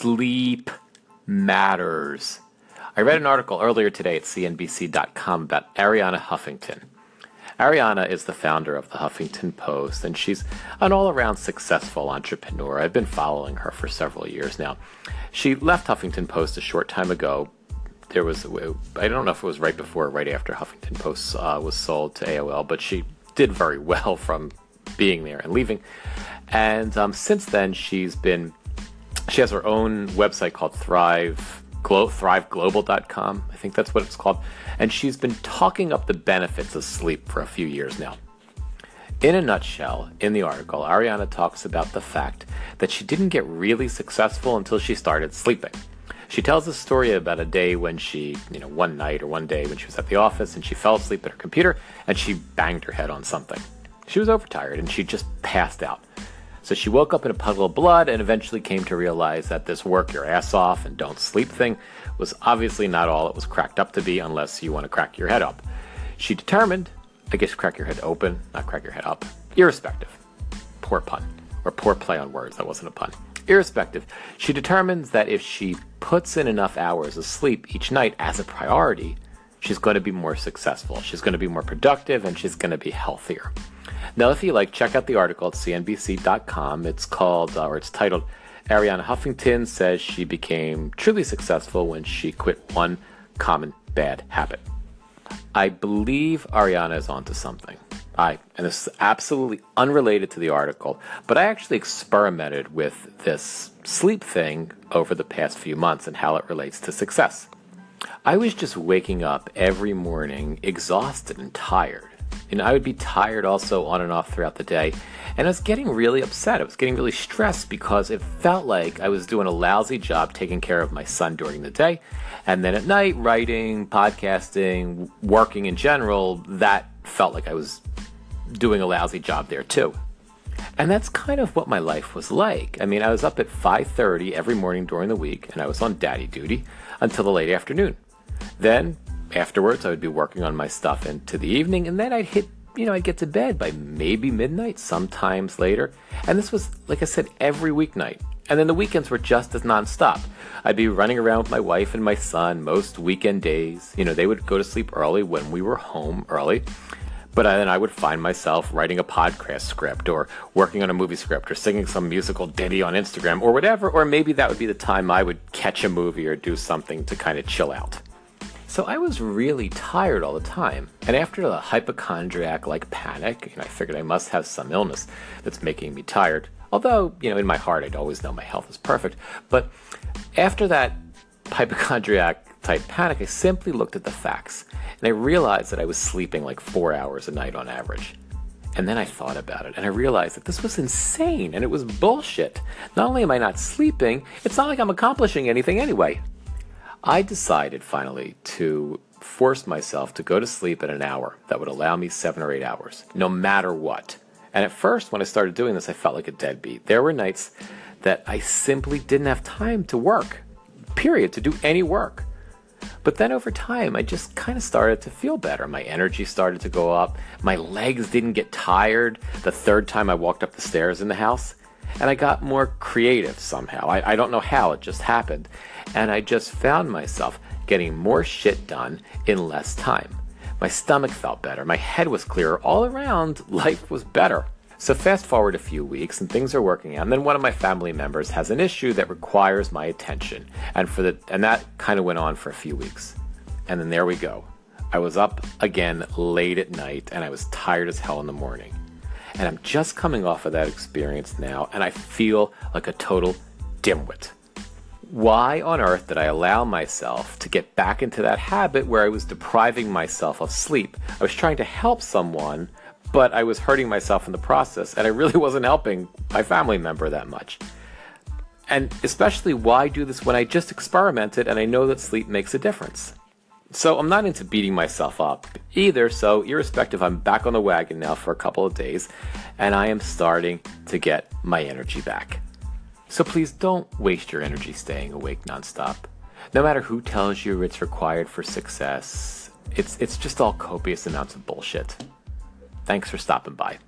Sleep matters. I read an article earlier today at CNBC.com about Arianna Huffington. Arianna is the founder of the Huffington Post, and she's an all around successful entrepreneur. I've been following her for several years now. She left Huffington Post a short time ago. There was, I don't know if it was right before or right after Huffington Post uh, was sold to AOL, but she did very well from being there and leaving. And um, since then, she's been, she has her own website called Thrive Glo- thriveglobal.com. I think that's what it's called. And she's been talking up the benefits of sleep for a few years now. In a nutshell, in the article, Arianna talks about the fact that she didn't get really successful until she started sleeping. She tells a story about a day when she, you know, one night or one day when she was at the office and she fell asleep at her computer and she banged her head on something. She was overtired and she just passed out. So she woke up in a puddle of blood and eventually came to realize that this work your ass off and don't sleep thing was obviously not all it was cracked up to be unless you want to crack your head up. She determined, I guess crack your head open, not crack your head up, irrespective. Poor pun. Or poor play on words, that wasn't a pun. Irrespective, she determines that if she puts in enough hours of sleep each night as a priority, she's going to be more successful. She's going to be more productive and she's going to be healthier. Now, if you like, check out the article at cnbc.com. It's called, uh, or it's titled, Arianna Huffington says she became truly successful when she quit one common bad habit. I believe Arianna is onto something. I, and this is absolutely unrelated to the article, but I actually experimented with this sleep thing over the past few months and how it relates to success. I was just waking up every morning exhausted and tired. And I would be tired also on and off throughout the day. And I was getting really upset. I was getting really stressed because it felt like I was doing a lousy job taking care of my son during the day. And then at night, writing, podcasting, working in general, that felt like I was doing a lousy job there too. And that's kind of what my life was like. I mean, I was up at 5:30 every morning during the week and I was on daddy duty until the late afternoon. Then afterwards, I would be working on my stuff into the evening, and then I'd hit, you know, I'd get to bed by maybe midnight, sometimes later. And this was, like I said, every weeknight. And then the weekends were just as nonstop. I'd be running around with my wife and my son most weekend days. You know, they would go to sleep early when we were home early. But then I would find myself writing a podcast script or working on a movie script or singing some musical ditty on Instagram or whatever. Or maybe that would be the time I would catch a movie or do something to kind of chill out. So I was really tired all the time. And after the hypochondriac like panic, I figured I must have some illness that's making me tired. Although, you know, in my heart, I'd always know my health is perfect. But after that hypochondriac type panic, I simply looked at the facts and I realized that I was sleeping like four hours a night on average. And then I thought about it and I realized that this was insane and it was bullshit. Not only am I not sleeping, it's not like I'm accomplishing anything anyway. I decided finally to force myself to go to sleep at an hour that would allow me seven or eight hours, no matter what. And at first, when I started doing this, I felt like a deadbeat. There were nights that I simply didn't have time to work, period, to do any work. But then over time, I just kind of started to feel better. My energy started to go up. My legs didn't get tired the third time I walked up the stairs in the house. And I got more creative somehow. I, I don't know how, it just happened and I just found myself getting more shit done in less time. My stomach felt better, my head was clearer, all around, life was better. So fast forward a few weeks and things are working out. And then one of my family members has an issue that requires my attention. And for the and that kind of went on for a few weeks. And then there we go. I was up again late at night and I was tired as hell in the morning. And I'm just coming off of that experience now and I feel like a total dimwit why on earth did I allow myself to get back into that habit where I was depriving myself of sleep? I was trying to help someone, but I was hurting myself in the process, and I really wasn't helping my family member that much. And especially, why do this when I just experimented and I know that sleep makes a difference? So I'm not into beating myself up either, so irrespective, I'm back on the wagon now for a couple of days, and I am starting to get my energy back. So please don't waste your energy staying awake nonstop. No matter who tells you it's required for success, it's, it's just all copious amounts of bullshit. Thanks for stopping by.